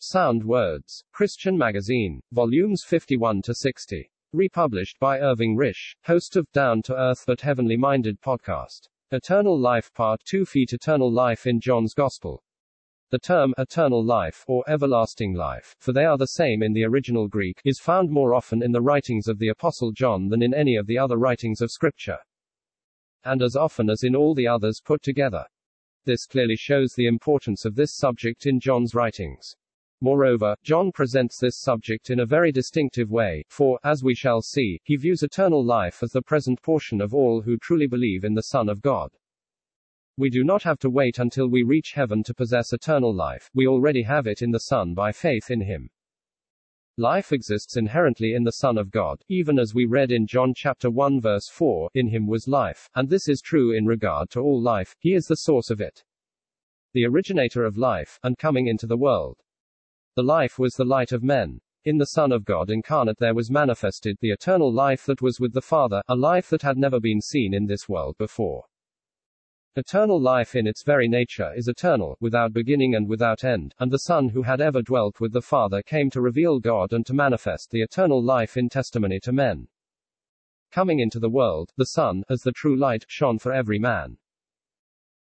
Sound Words. Christian Magazine. Volumes 51 to 60. Republished by Irving Risch, host of Down to Earth but Heavenly Minded podcast. Eternal Life Part 2 Feet Eternal Life in John's Gospel. The term eternal life, or everlasting life, for they are the same in the original Greek, is found more often in the writings of the Apostle John than in any of the other writings of Scripture. And as often as in all the others put together. This clearly shows the importance of this subject in John's writings. Moreover, John presents this subject in a very distinctive way, for, as we shall see, he views eternal life as the present portion of all who truly believe in the Son of God. We do not have to wait until we reach heaven to possess eternal life, we already have it in the Son by faith in Him. Life exists inherently in the Son of God, even as we read in John chapter 1 verse 4, in Him was life, and this is true in regard to all life, He is the source of it. The originator of life, and coming into the world. The life was the light of men. In the Son of God incarnate there was manifested the eternal life that was with the Father, a life that had never been seen in this world before. Eternal life in its very nature is eternal, without beginning and without end, and the Son who had ever dwelt with the Father came to reveal God and to manifest the eternal life in testimony to men. Coming into the world, the Son, as the true light, shone for every man.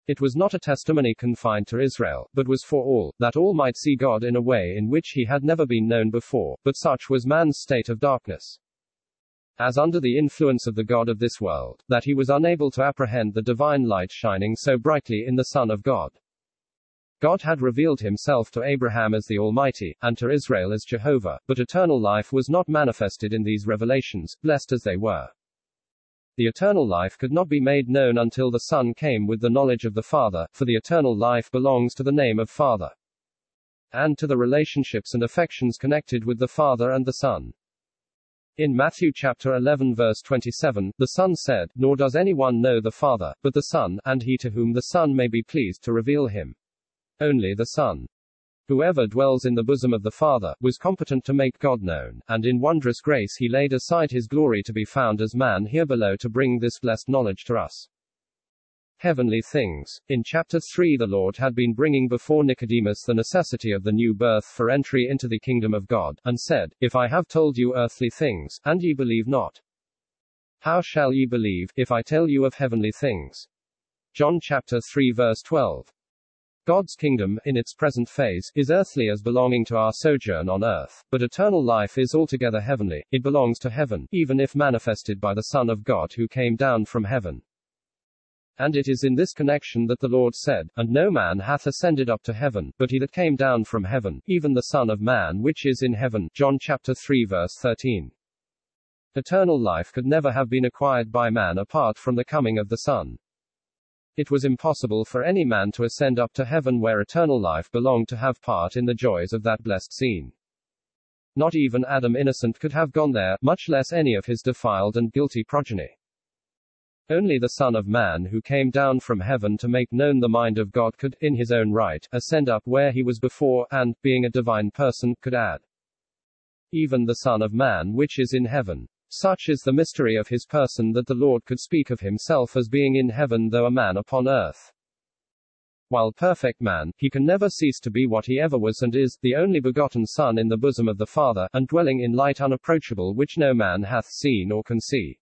It was not a testimony confined to Israel, but was for all, that all might see God in a way in which he had never been known before, but such was man's state of darkness as under the influence of the God of this world, that he was unable to apprehend the divine light shining so brightly in the Son of God. God had revealed himself to Abraham as the Almighty, and to Israel as Jehovah, but eternal life was not manifested in these revelations, blessed as they were. The eternal life could not be made known until the Son came with the knowledge of the Father, for the eternal life belongs to the name of Father. And to the relationships and affections connected with the Father and the Son. In Matthew chapter 11 verse 27, the Son said, Nor does anyone know the Father, but the Son, and he to whom the Son may be pleased to reveal him. Only the Son. Whoever dwells in the bosom of the Father, was competent to make God known, and in wondrous grace he laid aside his glory to be found as man here below to bring this blessed knowledge to us heavenly things. In chapter 3, the Lord had been bringing before Nicodemus the necessity of the new birth for entry into the kingdom of God, and said, If I have told you earthly things, and ye believe not, how shall ye believe, if I tell you of heavenly things? John chapter 3 verse 12. God's kingdom, in its present phase, is earthly as belonging to our sojourn on earth, but eternal life is altogether heavenly, it belongs to heaven, even if manifested by the Son of God who came down from heaven. And it is in this connection that the Lord said, And no man hath ascended up to heaven, but he that came down from heaven, even the Son of Man which is in heaven. John chapter 3 verse 13. Eternal life could never have been acquired by man apart from the coming of the Son. It was impossible for any man to ascend up to heaven where eternal life belonged to have part in the joys of that blessed scene. Not even Adam innocent could have gone there, much less any of his defiled and guilty progeny. Only the Son of Man who came down from heaven to make known the mind of God could, in his own right, ascend up where he was before, and, being a divine person, could add. Even the Son of Man which is in heaven. Such is the mystery of his person that the Lord could speak of himself as being in heaven though a man upon earth. While perfect man, he can never cease to be what he ever was and is, the only begotten Son in the bosom of the Father, and dwelling in light unapproachable which no man hath seen or can see.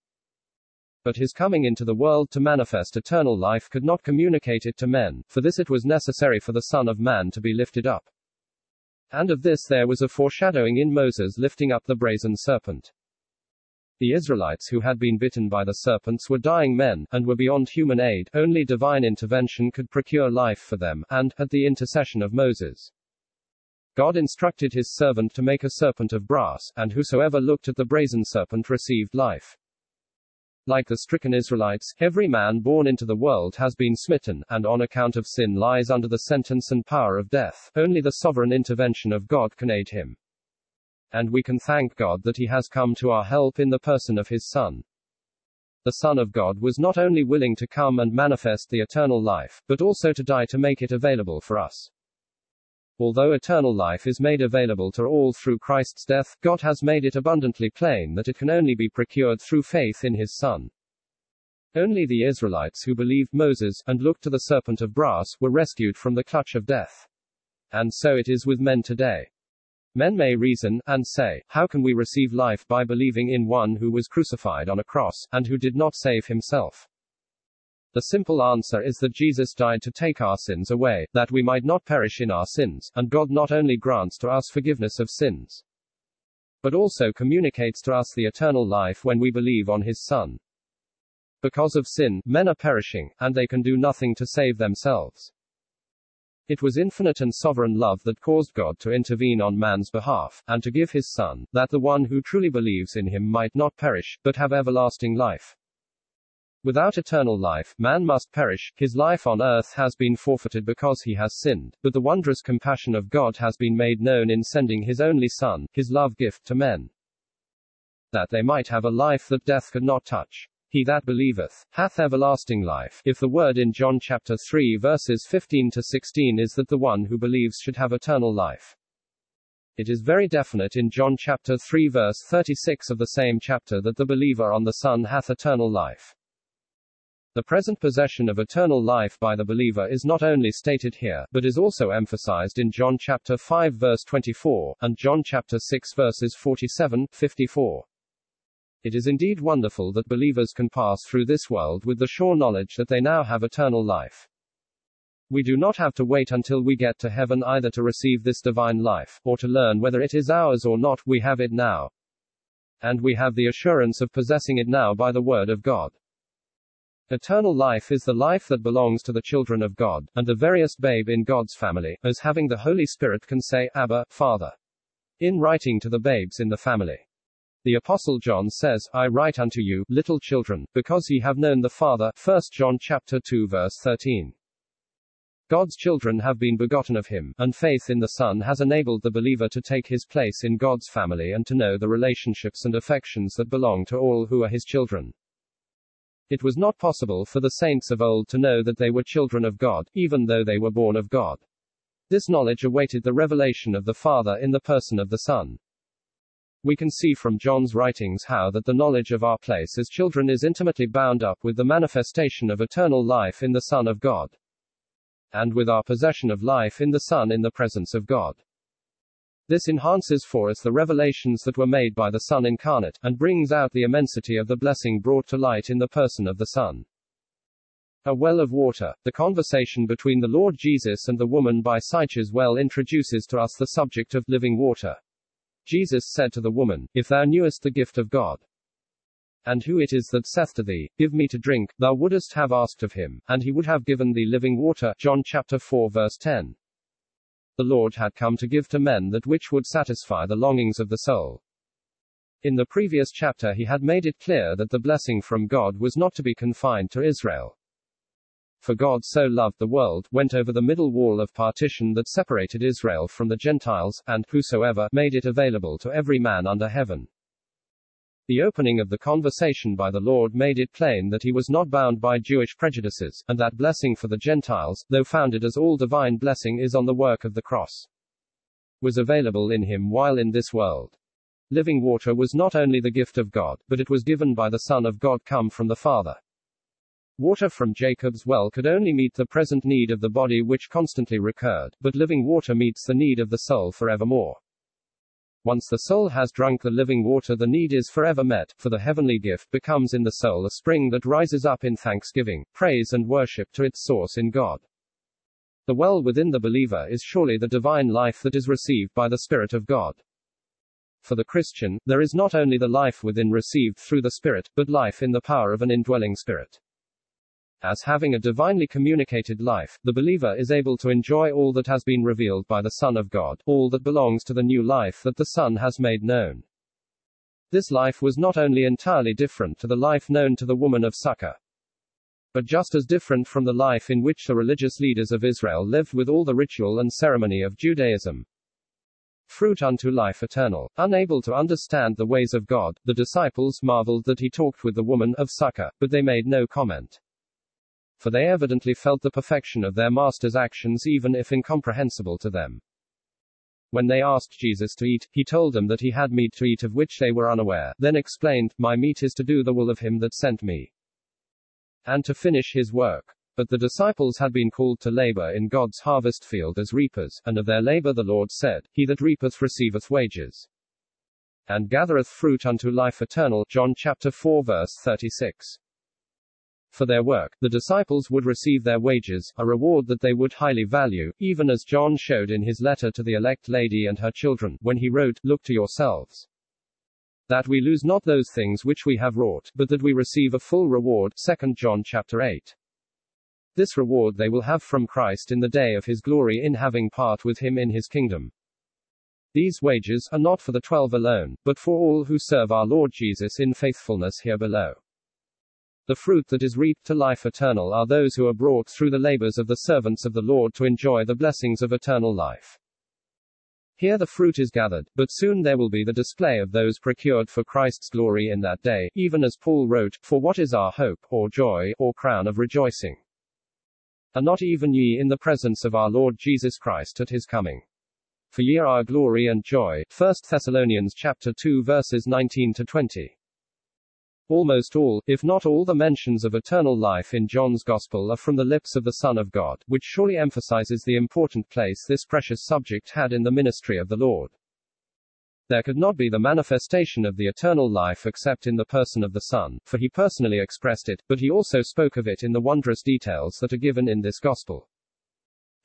But his coming into the world to manifest eternal life could not communicate it to men, for this it was necessary for the Son of Man to be lifted up. And of this there was a foreshadowing in Moses lifting up the brazen serpent. The Israelites who had been bitten by the serpents were dying men, and were beyond human aid, only divine intervention could procure life for them, and, at the intercession of Moses, God instructed his servant to make a serpent of brass, and whosoever looked at the brazen serpent received life. Like the stricken Israelites, every man born into the world has been smitten, and on account of sin lies under the sentence and power of death. Only the sovereign intervention of God can aid him. And we can thank God that he has come to our help in the person of his Son. The Son of God was not only willing to come and manifest the eternal life, but also to die to make it available for us. Although eternal life is made available to all through Christ's death, God has made it abundantly plain that it can only be procured through faith in his Son. Only the Israelites who believed Moses, and looked to the serpent of brass, were rescued from the clutch of death. And so it is with men today. Men may reason, and say, How can we receive life by believing in one who was crucified on a cross, and who did not save himself? The simple answer is that Jesus died to take our sins away, that we might not perish in our sins, and God not only grants to us forgiveness of sins, but also communicates to us the eternal life when we believe on his Son. Because of sin, men are perishing, and they can do nothing to save themselves. It was infinite and sovereign love that caused God to intervene on man's behalf, and to give his Son, that the one who truly believes in him might not perish, but have everlasting life. Without eternal life, man must perish, his life on earth has been forfeited because he has sinned, but the wondrous compassion of God has been made known in sending his only Son, his love gift to men. That they might have a life that death could not touch. He that believeth, hath everlasting life. If the word in John chapter 3 verses 15 to 16 is that the one who believes should have eternal life. It is very definite in John chapter 3 verse 36 of the same chapter that the believer on the Son hath eternal life. The present possession of eternal life by the believer is not only stated here, but is also emphasized in John chapter 5 verse 24, and John chapter 6 verses 47, 54. It is indeed wonderful that believers can pass through this world with the sure knowledge that they now have eternal life. We do not have to wait until we get to heaven either to receive this divine life, or to learn whether it is ours or not, we have it now. And we have the assurance of possessing it now by the Word of God. Eternal life is the life that belongs to the children of God, and the veriest babe in God's family, as having the Holy Spirit can say, Abba, Father. In writing to the babes in the family. The Apostle John says, I write unto you, little children, because ye have known the Father. 1 John chapter 2 verse 13. God's children have been begotten of him, and faith in the Son has enabled the believer to take his place in God's family and to know the relationships and affections that belong to all who are his children. It was not possible for the saints of old to know that they were children of God, even though they were born of God. This knowledge awaited the revelation of the Father in the person of the Son. We can see from John's writings how that the knowledge of our place as children is intimately bound up with the manifestation of eternal life in the Son of God. And with our possession of life in the Son in the presence of God. This enhances for us the revelations that were made by the Son incarnate, and brings out the immensity of the blessing brought to light in the person of the Son. A well of water. The conversation between the Lord Jesus and the woman by Sychar's well introduces to us the subject of living water. Jesus said to the woman, If thou knewest the gift of God, and who it is that saith to thee, Give me to drink, thou wouldest have asked of him, and he would have given thee living water. John chapter 4 verse 10. The Lord had come to give to men that which would satisfy the longings of the soul. In the previous chapter, he had made it clear that the blessing from God was not to be confined to Israel. For God so loved the world, went over the middle wall of partition that separated Israel from the Gentiles, and, whosoever, made it available to every man under heaven. The opening of the conversation by the Lord made it plain that he was not bound by Jewish prejudices, and that blessing for the Gentiles, though founded as all divine blessing is on the work of the cross, was available in him while in this world. Living water was not only the gift of God, but it was given by the Son of God come from the Father. Water from Jacob's well could only meet the present need of the body which constantly recurred, but living water meets the need of the soul forevermore. Once the soul has drunk the living water, the need is forever met, for the heavenly gift becomes in the soul a spring that rises up in thanksgiving, praise, and worship to its source in God. The well within the believer is surely the divine life that is received by the Spirit of God. For the Christian, there is not only the life within received through the Spirit, but life in the power of an indwelling Spirit. As having a divinely communicated life, the believer is able to enjoy all that has been revealed by the Son of God, all that belongs to the new life that the Son has made known. This life was not only entirely different to the life known to the woman of Sychar, but just as different from the life in which the religious leaders of Israel lived with all the ritual and ceremony of Judaism. Fruit unto life eternal. Unable to understand the ways of God, the disciples marveled that he talked with the woman of Sychar, but they made no comment for they evidently felt the perfection of their master's actions even if incomprehensible to them. When they asked Jesus to eat, he told them that he had meat to eat of which they were unaware, then explained, My meat is to do the will of him that sent me, and to finish his work. But the disciples had been called to labor in God's harvest field as reapers, and of their labor the Lord said, He that reapeth receiveth wages. And gathereth fruit unto life eternal. John chapter 4 verse 36. For their work, the disciples would receive their wages, a reward that they would highly value, even as John showed in his letter to the elect lady and her children, when he wrote, Look to yourselves. That we lose not those things which we have wrought, but that we receive a full reward. 2 John chapter 8. This reward they will have from Christ in the day of his glory in having part with him in his kingdom. These wages are not for the twelve alone, but for all who serve our Lord Jesus in faithfulness here below. The fruit that is reaped to life eternal are those who are brought through the labors of the servants of the Lord to enjoy the blessings of eternal life. Here the fruit is gathered, but soon there will be the display of those procured for Christ's glory in that day, even as Paul wrote, For what is our hope, or joy, or crown of rejoicing? Are not even ye in the presence of our Lord Jesus Christ at his coming? For ye are our glory and joy. 1 Thessalonians chapter 2 verses 19 to 20. Almost all, if not all the mentions of eternal life in John's Gospel are from the lips of the Son of God, which surely emphasizes the important place this precious subject had in the ministry of the Lord. There could not be the manifestation of the eternal life except in the person of the Son, for he personally expressed it, but he also spoke of it in the wondrous details that are given in this Gospel.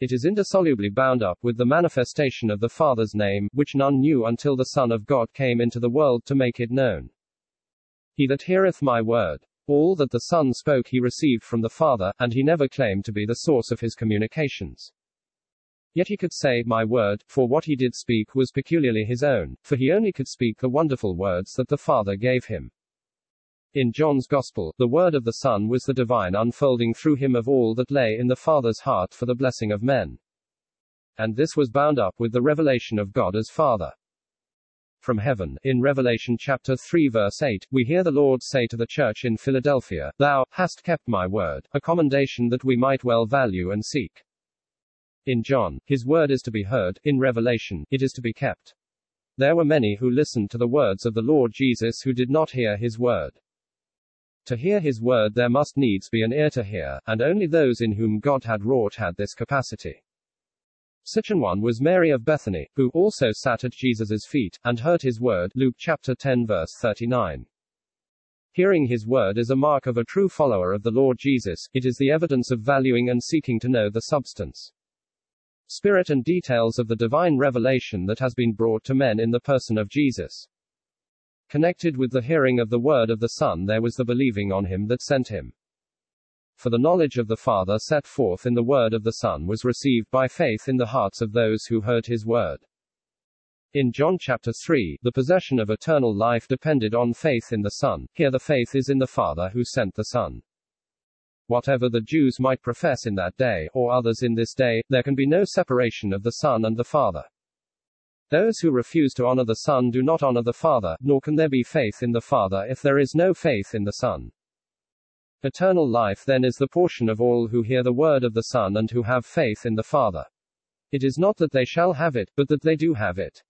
It is indissolubly bound up with the manifestation of the Father's name, which none knew until the Son of God came into the world to make it known. He that heareth my word. All that the Son spoke he received from the Father, and he never claimed to be the source of his communications. Yet he could say, My word, for what he did speak was peculiarly his own, for he only could speak the wonderful words that the Father gave him. In John's Gospel, the word of the Son was the divine unfolding through him of all that lay in the Father's heart for the blessing of men. And this was bound up with the revelation of God as Father from heaven. In Revelation chapter 3 verse 8, we hear the Lord say to the church in Philadelphia, Thou hast kept my word, a commendation that we might well value and seek. In John, his word is to be heard, in Revelation, it is to be kept. There were many who listened to the words of the Lord Jesus who did not hear his word. To hear his word there must needs be an ear to hear, and only those in whom God had wrought had this capacity. Such an one was Mary of Bethany, who also sat at Jesus' feet, and heard his word. Luke chapter 10 verse 39. Hearing his word is a mark of a true follower of the Lord Jesus, it is the evidence of valuing and seeking to know the substance, spirit and details of the divine revelation that has been brought to men in the person of Jesus. Connected with the hearing of the word of the Son there was the believing on him that sent him. For the knowledge of the Father set forth in the word of the Son was received by faith in the hearts of those who heard his word. In John chapter 3, the possession of eternal life depended on faith in the Son. Here the faith is in the Father who sent the Son. Whatever the Jews might profess in that day, or others in this day, there can be no separation of the Son and the Father. Those who refuse to honor the Son do not honor the Father, nor can there be faith in the Father if there is no faith in the Son. Eternal life then is the portion of all who hear the word of the Son and who have faith in the Father. It is not that they shall have it, but that they do have it.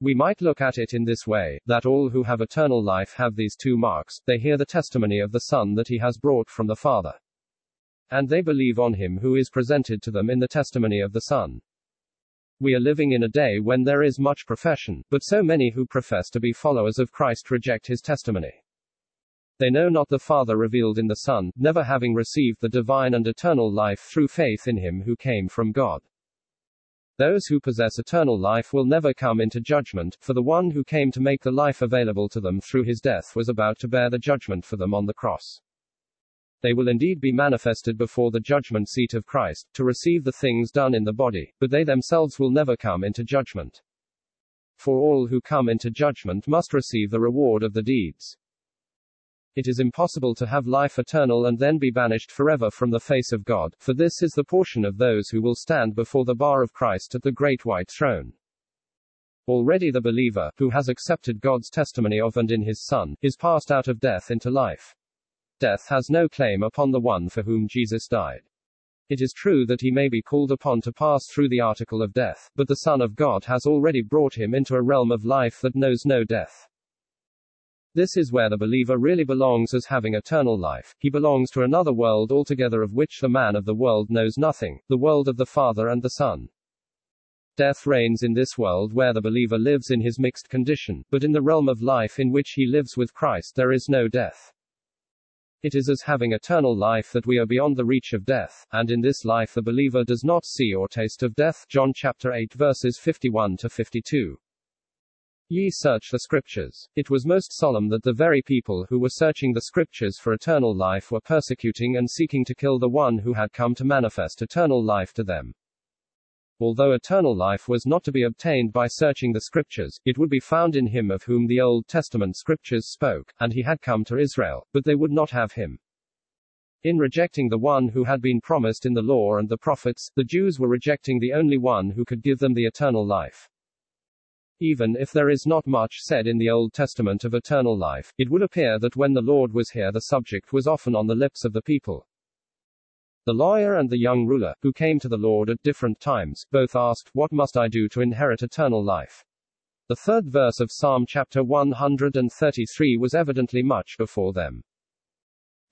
We might look at it in this way, that all who have eternal life have these two marks, they hear the testimony of the Son that he has brought from the Father. And they believe on him who is presented to them in the testimony of the Son. We are living in a day when there is much profession, but so many who profess to be followers of Christ reject his testimony. They know not the Father revealed in the Son, never having received the divine and eternal life through faith in him who came from God. Those who possess eternal life will never come into judgment, for the one who came to make the life available to them through his death was about to bear the judgment for them on the cross. They will indeed be manifested before the judgment seat of Christ, to receive the things done in the body, but they themselves will never come into judgment. For all who come into judgment must receive the reward of the deeds. It is impossible to have life eternal and then be banished forever from the face of God, for this is the portion of those who will stand before the bar of Christ at the great white throne. Already the believer, who has accepted God's testimony of and in his Son, is passed out of death into life. Death has no claim upon the one for whom Jesus died. It is true that he may be called upon to pass through the article of death, but the Son of God has already brought him into a realm of life that knows no death. This is where the believer really belongs as having eternal life. He belongs to another world altogether of which the man of the world knows nothing, the world of the Father and the Son. Death reigns in this world where the believer lives in his mixed condition, but in the realm of life in which he lives with Christ there is no death. It is as having eternal life that we are beyond the reach of death, and in this life the believer does not see or taste of death. John chapter 8 verses 51 to 52. Ye search the scriptures. It was most solemn that the very people who were searching the scriptures for eternal life were persecuting and seeking to kill the one who had come to manifest eternal life to them. Although eternal life was not to be obtained by searching the scriptures, it would be found in him of whom the Old Testament scriptures spoke, and he had come to Israel, but they would not have him. In rejecting the one who had been promised in the law and the prophets, the Jews were rejecting the only one who could give them the eternal life. Even if there is not much said in the Old Testament of eternal life, it would appear that when the Lord was here the subject was often on the lips of the people. The lawyer and the young ruler, who came to the Lord at different times, both asked, What must I do to inherit eternal life? The third verse of Psalm chapter 133 was evidently much before them.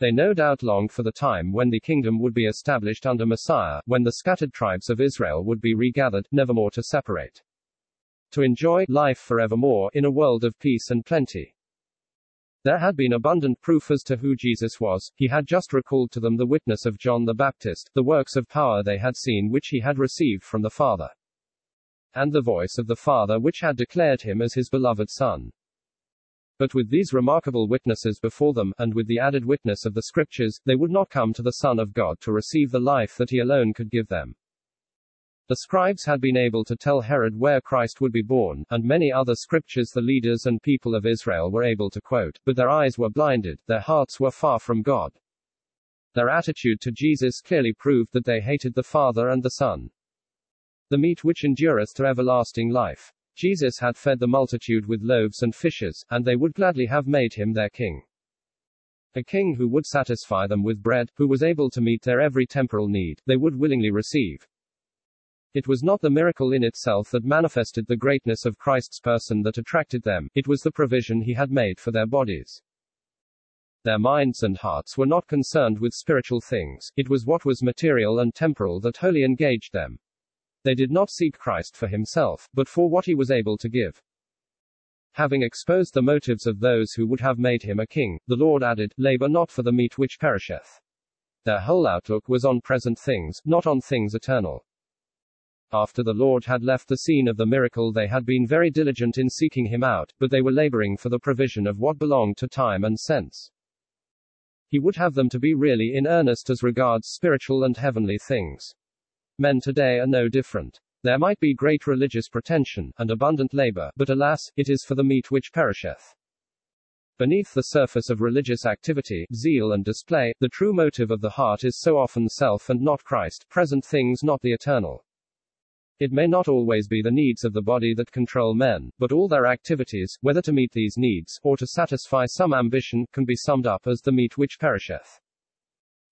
They no doubt longed for the time when the kingdom would be established under Messiah, when the scattered tribes of Israel would be regathered, nevermore to separate to enjoy life forevermore in a world of peace and plenty. There had been abundant proof as to who Jesus was, he had just recalled to them the witness of John the Baptist, the works of power they had seen which he had received from the Father, and the voice of the Father which had declared him as his beloved Son. But with these remarkable witnesses before them, and with the added witness of the Scriptures, they would not come to the Son of God to receive the life that he alone could give them. The scribes had been able to tell Herod where Christ would be born, and many other scriptures the leaders and people of Israel were able to quote, but their eyes were blinded, their hearts were far from God. Their attitude to Jesus clearly proved that they hated the Father and the Son. The meat which endureth to everlasting life. Jesus had fed the multitude with loaves and fishes, and they would gladly have made him their king. A king who would satisfy them with bread, who was able to meet their every temporal need, they would willingly receive. It was not the miracle in itself that manifested the greatness of Christ's person that attracted them, it was the provision he had made for their bodies. Their minds and hearts were not concerned with spiritual things, it was what was material and temporal that wholly engaged them. They did not seek Christ for himself, but for what he was able to give. Having exposed the motives of those who would have made him a king, the Lord added, Labor not for the meat which perisheth. Their whole outlook was on present things, not on things eternal. After the Lord had left the scene of the miracle, they had been very diligent in seeking him out, but they were laboring for the provision of what belonged to time and sense. He would have them to be really in earnest as regards spiritual and heavenly things. Men today are no different. There might be great religious pretension, and abundant labor, but alas, it is for the meat which perisheth. Beneath the surface of religious activity, zeal and display, the true motive of the heart is so often self and not Christ, present things not the eternal. It may not always be the needs of the body that control men, but all their activities, whether to meet these needs, or to satisfy some ambition, can be summed up as the meat which perisheth.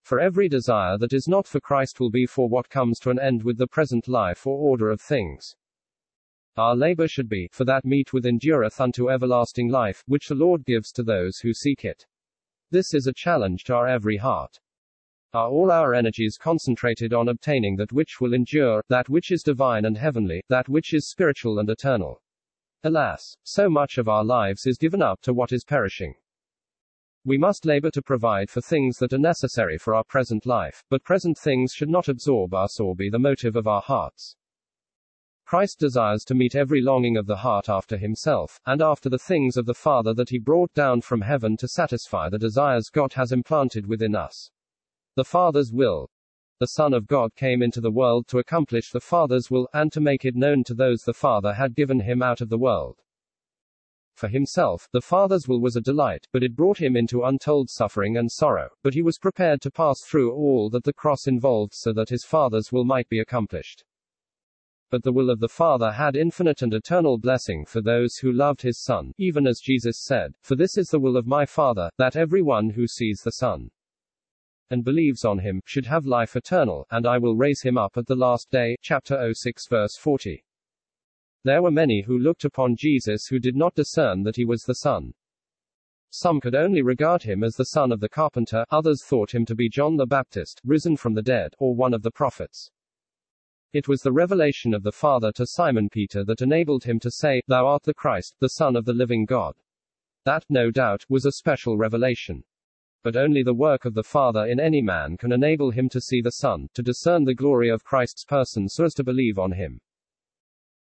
For every desire that is not for Christ will be for what comes to an end with the present life or order of things. Our labor should be, for that meat with endureth unto everlasting life, which the Lord gives to those who seek it. This is a challenge to our every heart. Are all our energies concentrated on obtaining that which will endure, that which is divine and heavenly, that which is spiritual and eternal? Alas, so much of our lives is given up to what is perishing. We must labor to provide for things that are necessary for our present life, but present things should not absorb us or be the motive of our hearts. Christ desires to meet every longing of the heart after himself, and after the things of the Father that he brought down from heaven to satisfy the desires God has implanted within us. The Father's will. The Son of God came into the world to accomplish the Father's will, and to make it known to those the Father had given him out of the world. For himself, the Father's will was a delight, but it brought him into untold suffering and sorrow, but he was prepared to pass through all that the cross involved so that his Father's will might be accomplished. But the will of the Father had infinite and eternal blessing for those who loved his Son, even as Jesus said, For this is the will of my Father, that every one who sees the Son and believes on him, should have life eternal, and I will raise him up at the last day. Chapter 06 verse 40. There were many who looked upon Jesus who did not discern that he was the Son. Some could only regard him as the son of the carpenter, others thought him to be John the Baptist, risen from the dead, or one of the prophets. It was the revelation of the Father to Simon Peter that enabled him to say, Thou art the Christ, the Son of the living God. That, no doubt, was a special revelation. But only the work of the Father in any man can enable him to see the Son, to discern the glory of Christ's person so as to believe on him.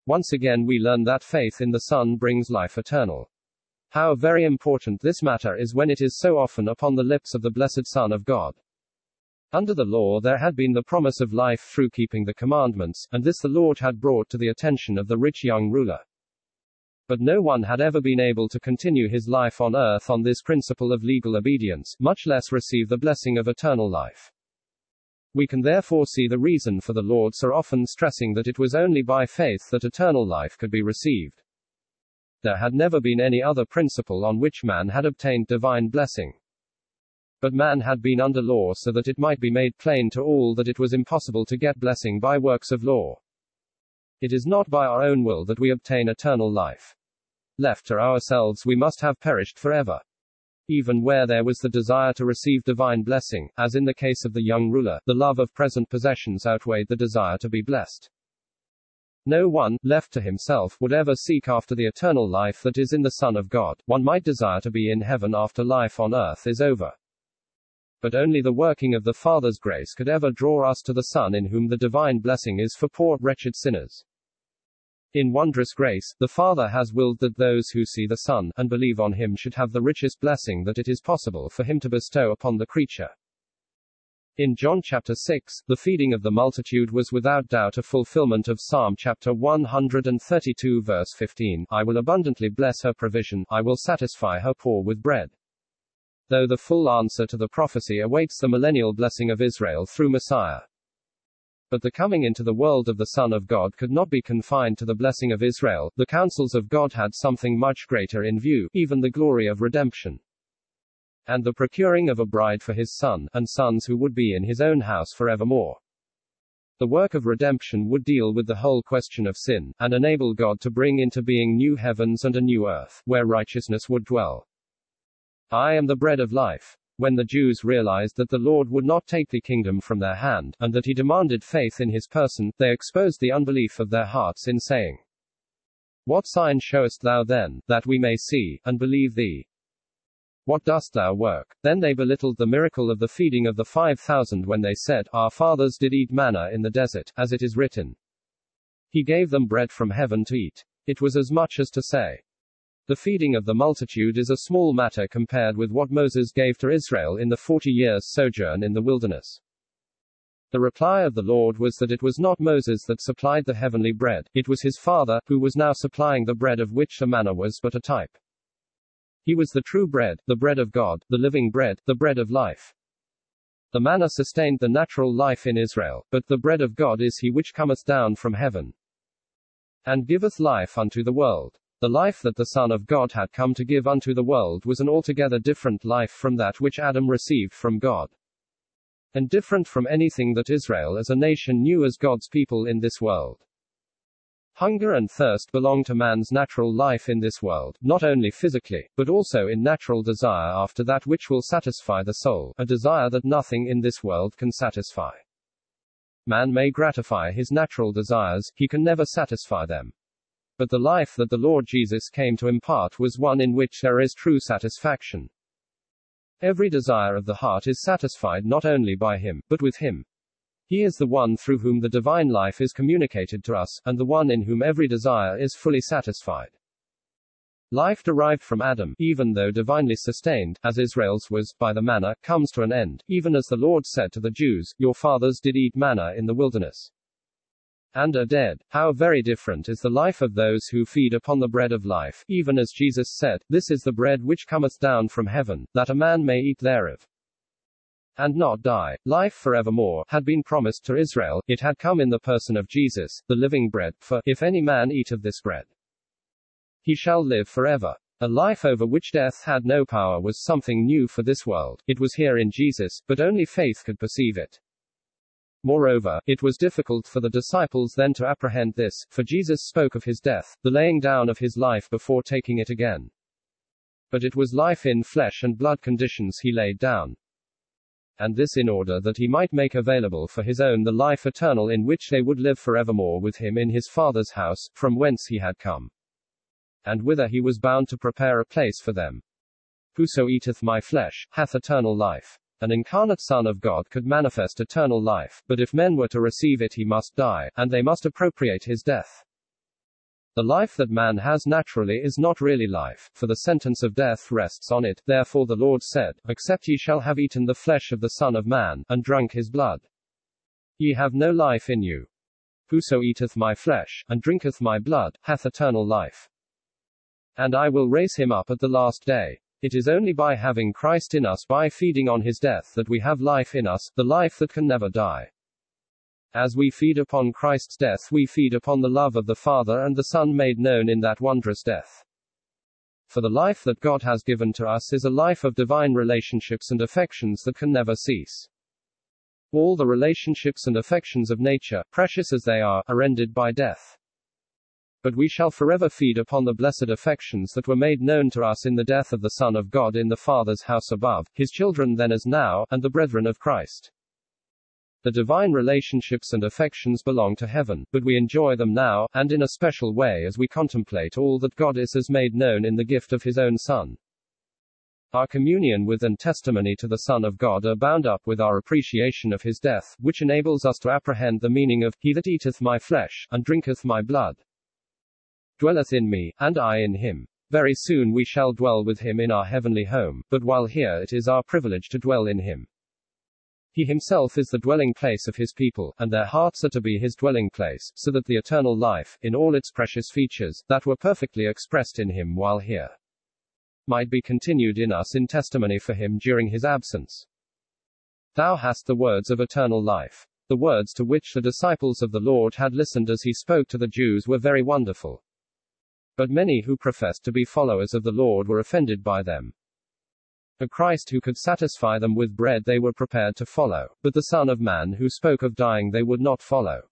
Once again, we learn that faith in the Son brings life eternal. How very important this matter is when it is so often upon the lips of the blessed Son of God. Under the law there had been the promise of life through keeping the commandments, and this the Lord had brought to the attention of the rich young ruler. But no one had ever been able to continue his life on earth on this principle of legal obedience, much less receive the blessing of eternal life. We can therefore see the reason for the Lord so often stressing that it was only by faith that eternal life could be received. There had never been any other principle on which man had obtained divine blessing. But man had been under law so that it might be made plain to all that it was impossible to get blessing by works of law. It is not by our own will that we obtain eternal life. Left to ourselves, we must have perished forever. Even where there was the desire to receive divine blessing, as in the case of the young ruler, the love of present possessions outweighed the desire to be blessed. No one, left to himself, would ever seek after the eternal life that is in the Son of God. One might desire to be in heaven after life on earth is over but only the working of the Father's grace could ever draw us to the Son in whom the divine blessing is for poor, wretched sinners. In wondrous grace, the Father has willed that those who see the Son, and believe on him should have the richest blessing that it is possible for him to bestow upon the creature. In John chapter 6, the feeding of the multitude was without doubt a fulfillment of Psalm chapter 132 verse 15, I will abundantly bless her provision, I will satisfy her poor with bread though the full answer to the prophecy awaits the millennial blessing of Israel through Messiah. But the coming into the world of the Son of God could not be confined to the blessing of Israel, the counsels of God had something much greater in view, even the glory of redemption. And the procuring of a bride for his son, and sons who would be in his own house forevermore. The work of redemption would deal with the whole question of sin, and enable God to bring into being new heavens and a new earth, where righteousness would dwell. I am the bread of life. When the Jews realized that the Lord would not take the kingdom from their hand, and that he demanded faith in his person, they exposed the unbelief of their hearts in saying, What sign showest thou then, that we may see, and believe thee? What dost thou work? Then they belittled the miracle of the feeding of the five thousand when they said, Our fathers did eat manna in the desert, as it is written. He gave them bread from heaven to eat. It was as much as to say, the feeding of the multitude is a small matter compared with what Moses gave to Israel in the forty years' sojourn in the wilderness. The reply of the Lord was that it was not Moses that supplied the heavenly bread, it was his Father, who was now supplying the bread of which the manna was but a type. He was the true bread, the bread of God, the living bread, the bread of life. The manna sustained the natural life in Israel, but the bread of God is he which cometh down from heaven, and giveth life unto the world. The life that the Son of God had come to give unto the world was an altogether different life from that which Adam received from God. And different from anything that Israel as a nation knew as God's people in this world. Hunger and thirst belong to man's natural life in this world, not only physically, but also in natural desire after that which will satisfy the soul, a desire that nothing in this world can satisfy. Man may gratify his natural desires, he can never satisfy them. But the life that the Lord Jesus came to impart was one in which there is true satisfaction. Every desire of the heart is satisfied not only by Him, but with Him. He is the one through whom the divine life is communicated to us, and the one in whom every desire is fully satisfied. Life derived from Adam, even though divinely sustained, as Israel's was, by the manna, comes to an end, even as the Lord said to the Jews, Your fathers did eat manna in the wilderness and are dead. How very different is the life of those who feed upon the bread of life, even as Jesus said, This is the bread which cometh down from heaven, that a man may eat thereof and not die. Life forevermore had been promised to Israel, it had come in the person of Jesus, the living bread, for, if any man eat of this bread, he shall live forever. A life over which death had no power was something new for this world. It was here in Jesus, but only faith could perceive it. Moreover, it was difficult for the disciples then to apprehend this, for Jesus spoke of his death, the laying down of his life before taking it again. But it was life in flesh and blood conditions he laid down. And this in order that he might make available for his own the life eternal in which they would live forevermore with him in his Father's house, from whence he had come. And whither he was bound to prepare a place for them. Whoso eateth my flesh, hath eternal life. An incarnate Son of God could manifest eternal life, but if men were to receive it, he must die, and they must appropriate his death. The life that man has naturally is not really life, for the sentence of death rests on it. Therefore the Lord said, Except ye shall have eaten the flesh of the Son of Man, and drunk his blood. Ye have no life in you. Whoso eateth my flesh, and drinketh my blood, hath eternal life. And I will raise him up at the last day. It is only by having Christ in us, by feeding on his death, that we have life in us, the life that can never die. As we feed upon Christ's death, we feed upon the love of the Father and the Son made known in that wondrous death. For the life that God has given to us is a life of divine relationships and affections that can never cease. All the relationships and affections of nature, precious as they are, are ended by death. But we shall forever feed upon the blessed affections that were made known to us in the death of the Son of God in the Father's house above, his children then as now, and the brethren of Christ. The divine relationships and affections belong to heaven, but we enjoy them now, and in a special way as we contemplate all that God is has made known in the gift of His own Son. Our communion with and testimony to the Son of God are bound up with our appreciation of His death, which enables us to apprehend the meaning of, He that eateth my flesh, and drinketh my blood, dwelleth in me, and I in him. Very soon we shall dwell with him in our heavenly home, but while here it is our privilege to dwell in him. He himself is the dwelling place of his people, and their hearts are to be his dwelling place, so that the eternal life, in all its precious features, that were perfectly expressed in him while here, might be continued in us in testimony for him during his absence. Thou hast the words of eternal life. The words to which the disciples of the Lord had listened as he spoke to the Jews were very wonderful. But many who professed to be followers of the Lord were offended by them. A Christ who could satisfy them with bread they were prepared to follow, but the Son of Man who spoke of dying they would not follow.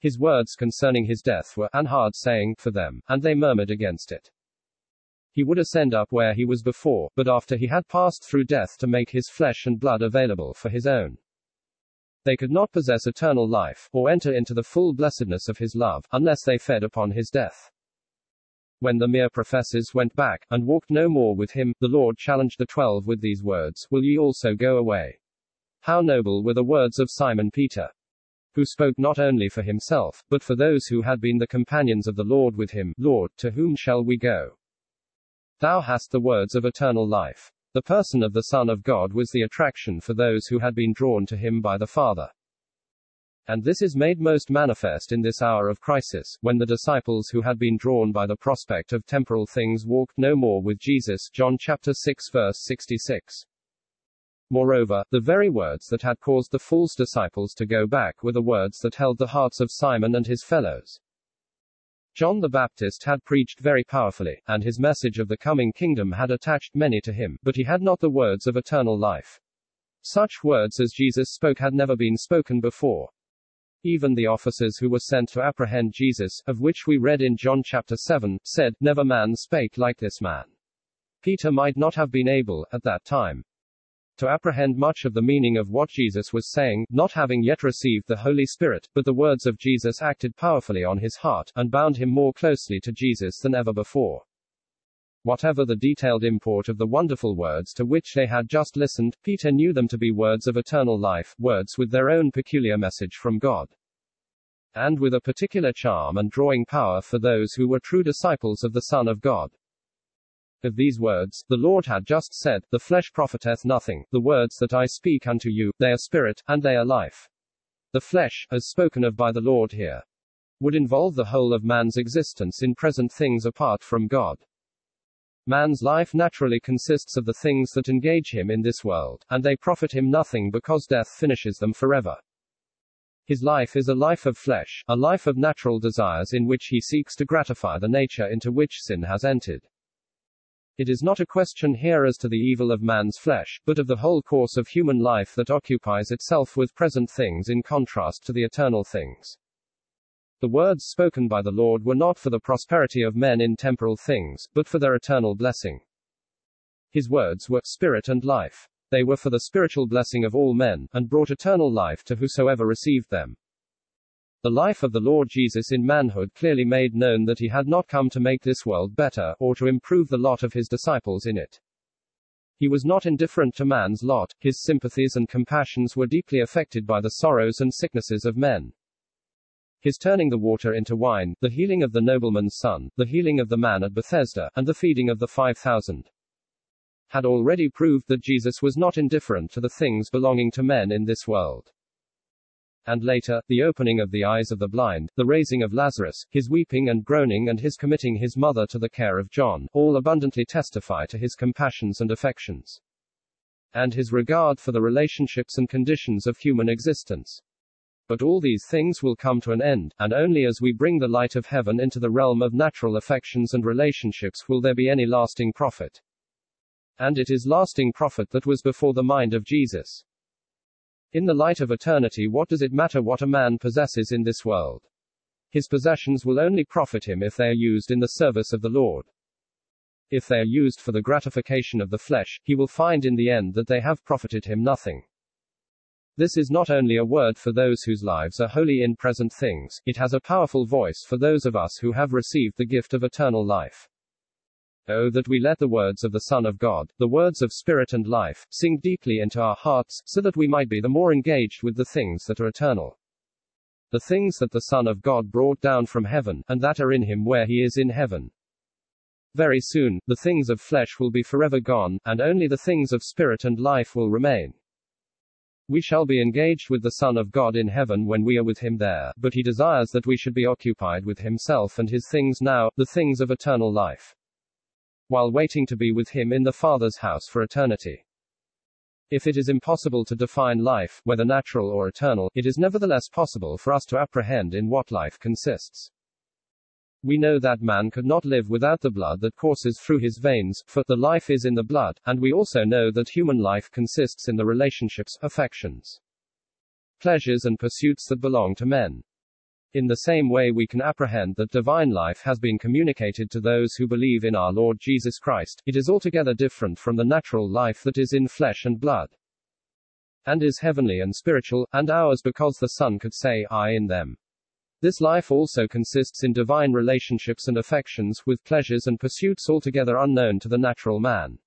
His words concerning his death were an hard saying for them, and they murmured against it. He would ascend up where he was before, but after he had passed through death to make his flesh and blood available for his own. They could not possess eternal life, or enter into the full blessedness of his love, unless they fed upon his death. When the mere professors went back, and walked no more with him, the Lord challenged the twelve with these words Will ye also go away? How noble were the words of Simon Peter, who spoke not only for himself, but for those who had been the companions of the Lord with him Lord, to whom shall we go? Thou hast the words of eternal life. The person of the Son of God was the attraction for those who had been drawn to him by the Father. And this is made most manifest in this hour of crisis, when the disciples who had been drawn by the prospect of temporal things walked no more with Jesus. John chapter 6 verse 66. Moreover, the very words that had caused the false disciples to go back were the words that held the hearts of Simon and his fellows. John the Baptist had preached very powerfully, and his message of the coming kingdom had attached many to him, but he had not the words of eternal life. Such words as Jesus spoke had never been spoken before. Even the officers who were sent to apprehend Jesus, of which we read in John chapter 7, said, Never man spake like this man. Peter might not have been able, at that time, to apprehend much of the meaning of what Jesus was saying, not having yet received the Holy Spirit, but the words of Jesus acted powerfully on his heart, and bound him more closely to Jesus than ever before. Whatever the detailed import of the wonderful words to which they had just listened, Peter knew them to be words of eternal life, words with their own peculiar message from God. And with a particular charm and drawing power for those who were true disciples of the Son of God. Of these words, the Lord had just said, The flesh profiteth nothing, the words that I speak unto you, they are spirit, and they are life. The flesh, as spoken of by the Lord here, would involve the whole of man's existence in present things apart from God. Man's life naturally consists of the things that engage him in this world, and they profit him nothing because death finishes them forever. His life is a life of flesh, a life of natural desires in which he seeks to gratify the nature into which sin has entered. It is not a question here as to the evil of man's flesh, but of the whole course of human life that occupies itself with present things in contrast to the eternal things. The words spoken by the Lord were not for the prosperity of men in temporal things, but for their eternal blessing. His words were spirit and life. They were for the spiritual blessing of all men, and brought eternal life to whosoever received them. The life of the Lord Jesus in manhood clearly made known that he had not come to make this world better, or to improve the lot of his disciples in it. He was not indifferent to man's lot, his sympathies and compassions were deeply affected by the sorrows and sicknesses of men. His turning the water into wine, the healing of the nobleman's son, the healing of the man at Bethesda, and the feeding of the 5,000 had already proved that Jesus was not indifferent to the things belonging to men in this world. And later, the opening of the eyes of the blind, the raising of Lazarus, his weeping and groaning, and his committing his mother to the care of John, all abundantly testify to his compassions and affections. And his regard for the relationships and conditions of human existence. But all these things will come to an end, and only as we bring the light of heaven into the realm of natural affections and relationships will there be any lasting profit. And it is lasting profit that was before the mind of Jesus. In the light of eternity, what does it matter what a man possesses in this world? His possessions will only profit him if they are used in the service of the Lord. If they are used for the gratification of the flesh, he will find in the end that they have profited him nothing. This is not only a word for those whose lives are wholly in present things, it has a powerful voice for those of us who have received the gift of eternal life. Oh, that we let the words of the Son of God, the words of spirit and life, sink deeply into our hearts, so that we might be the more engaged with the things that are eternal. The things that the Son of God brought down from heaven, and that are in him where he is in heaven. Very soon, the things of flesh will be forever gone, and only the things of spirit and life will remain. We shall be engaged with the Son of God in heaven when we are with him there, but he desires that we should be occupied with himself and his things now, the things of eternal life while waiting to be with him in the Father's house for eternity. If it is impossible to define life, whether natural or eternal, it is nevertheless possible for us to apprehend in what life consists. We know that man could not live without the blood that courses through his veins, for the life is in the blood, and we also know that human life consists in the relationships, affections, pleasures, and pursuits that belong to men. In the same way we can apprehend that divine life has been communicated to those who believe in our Lord Jesus Christ, it is altogether different from the natural life that is in flesh and blood. And is heavenly and spiritual, and ours because the Son could say, I in them. This life also consists in divine relationships and affections, with pleasures and pursuits altogether unknown to the natural man.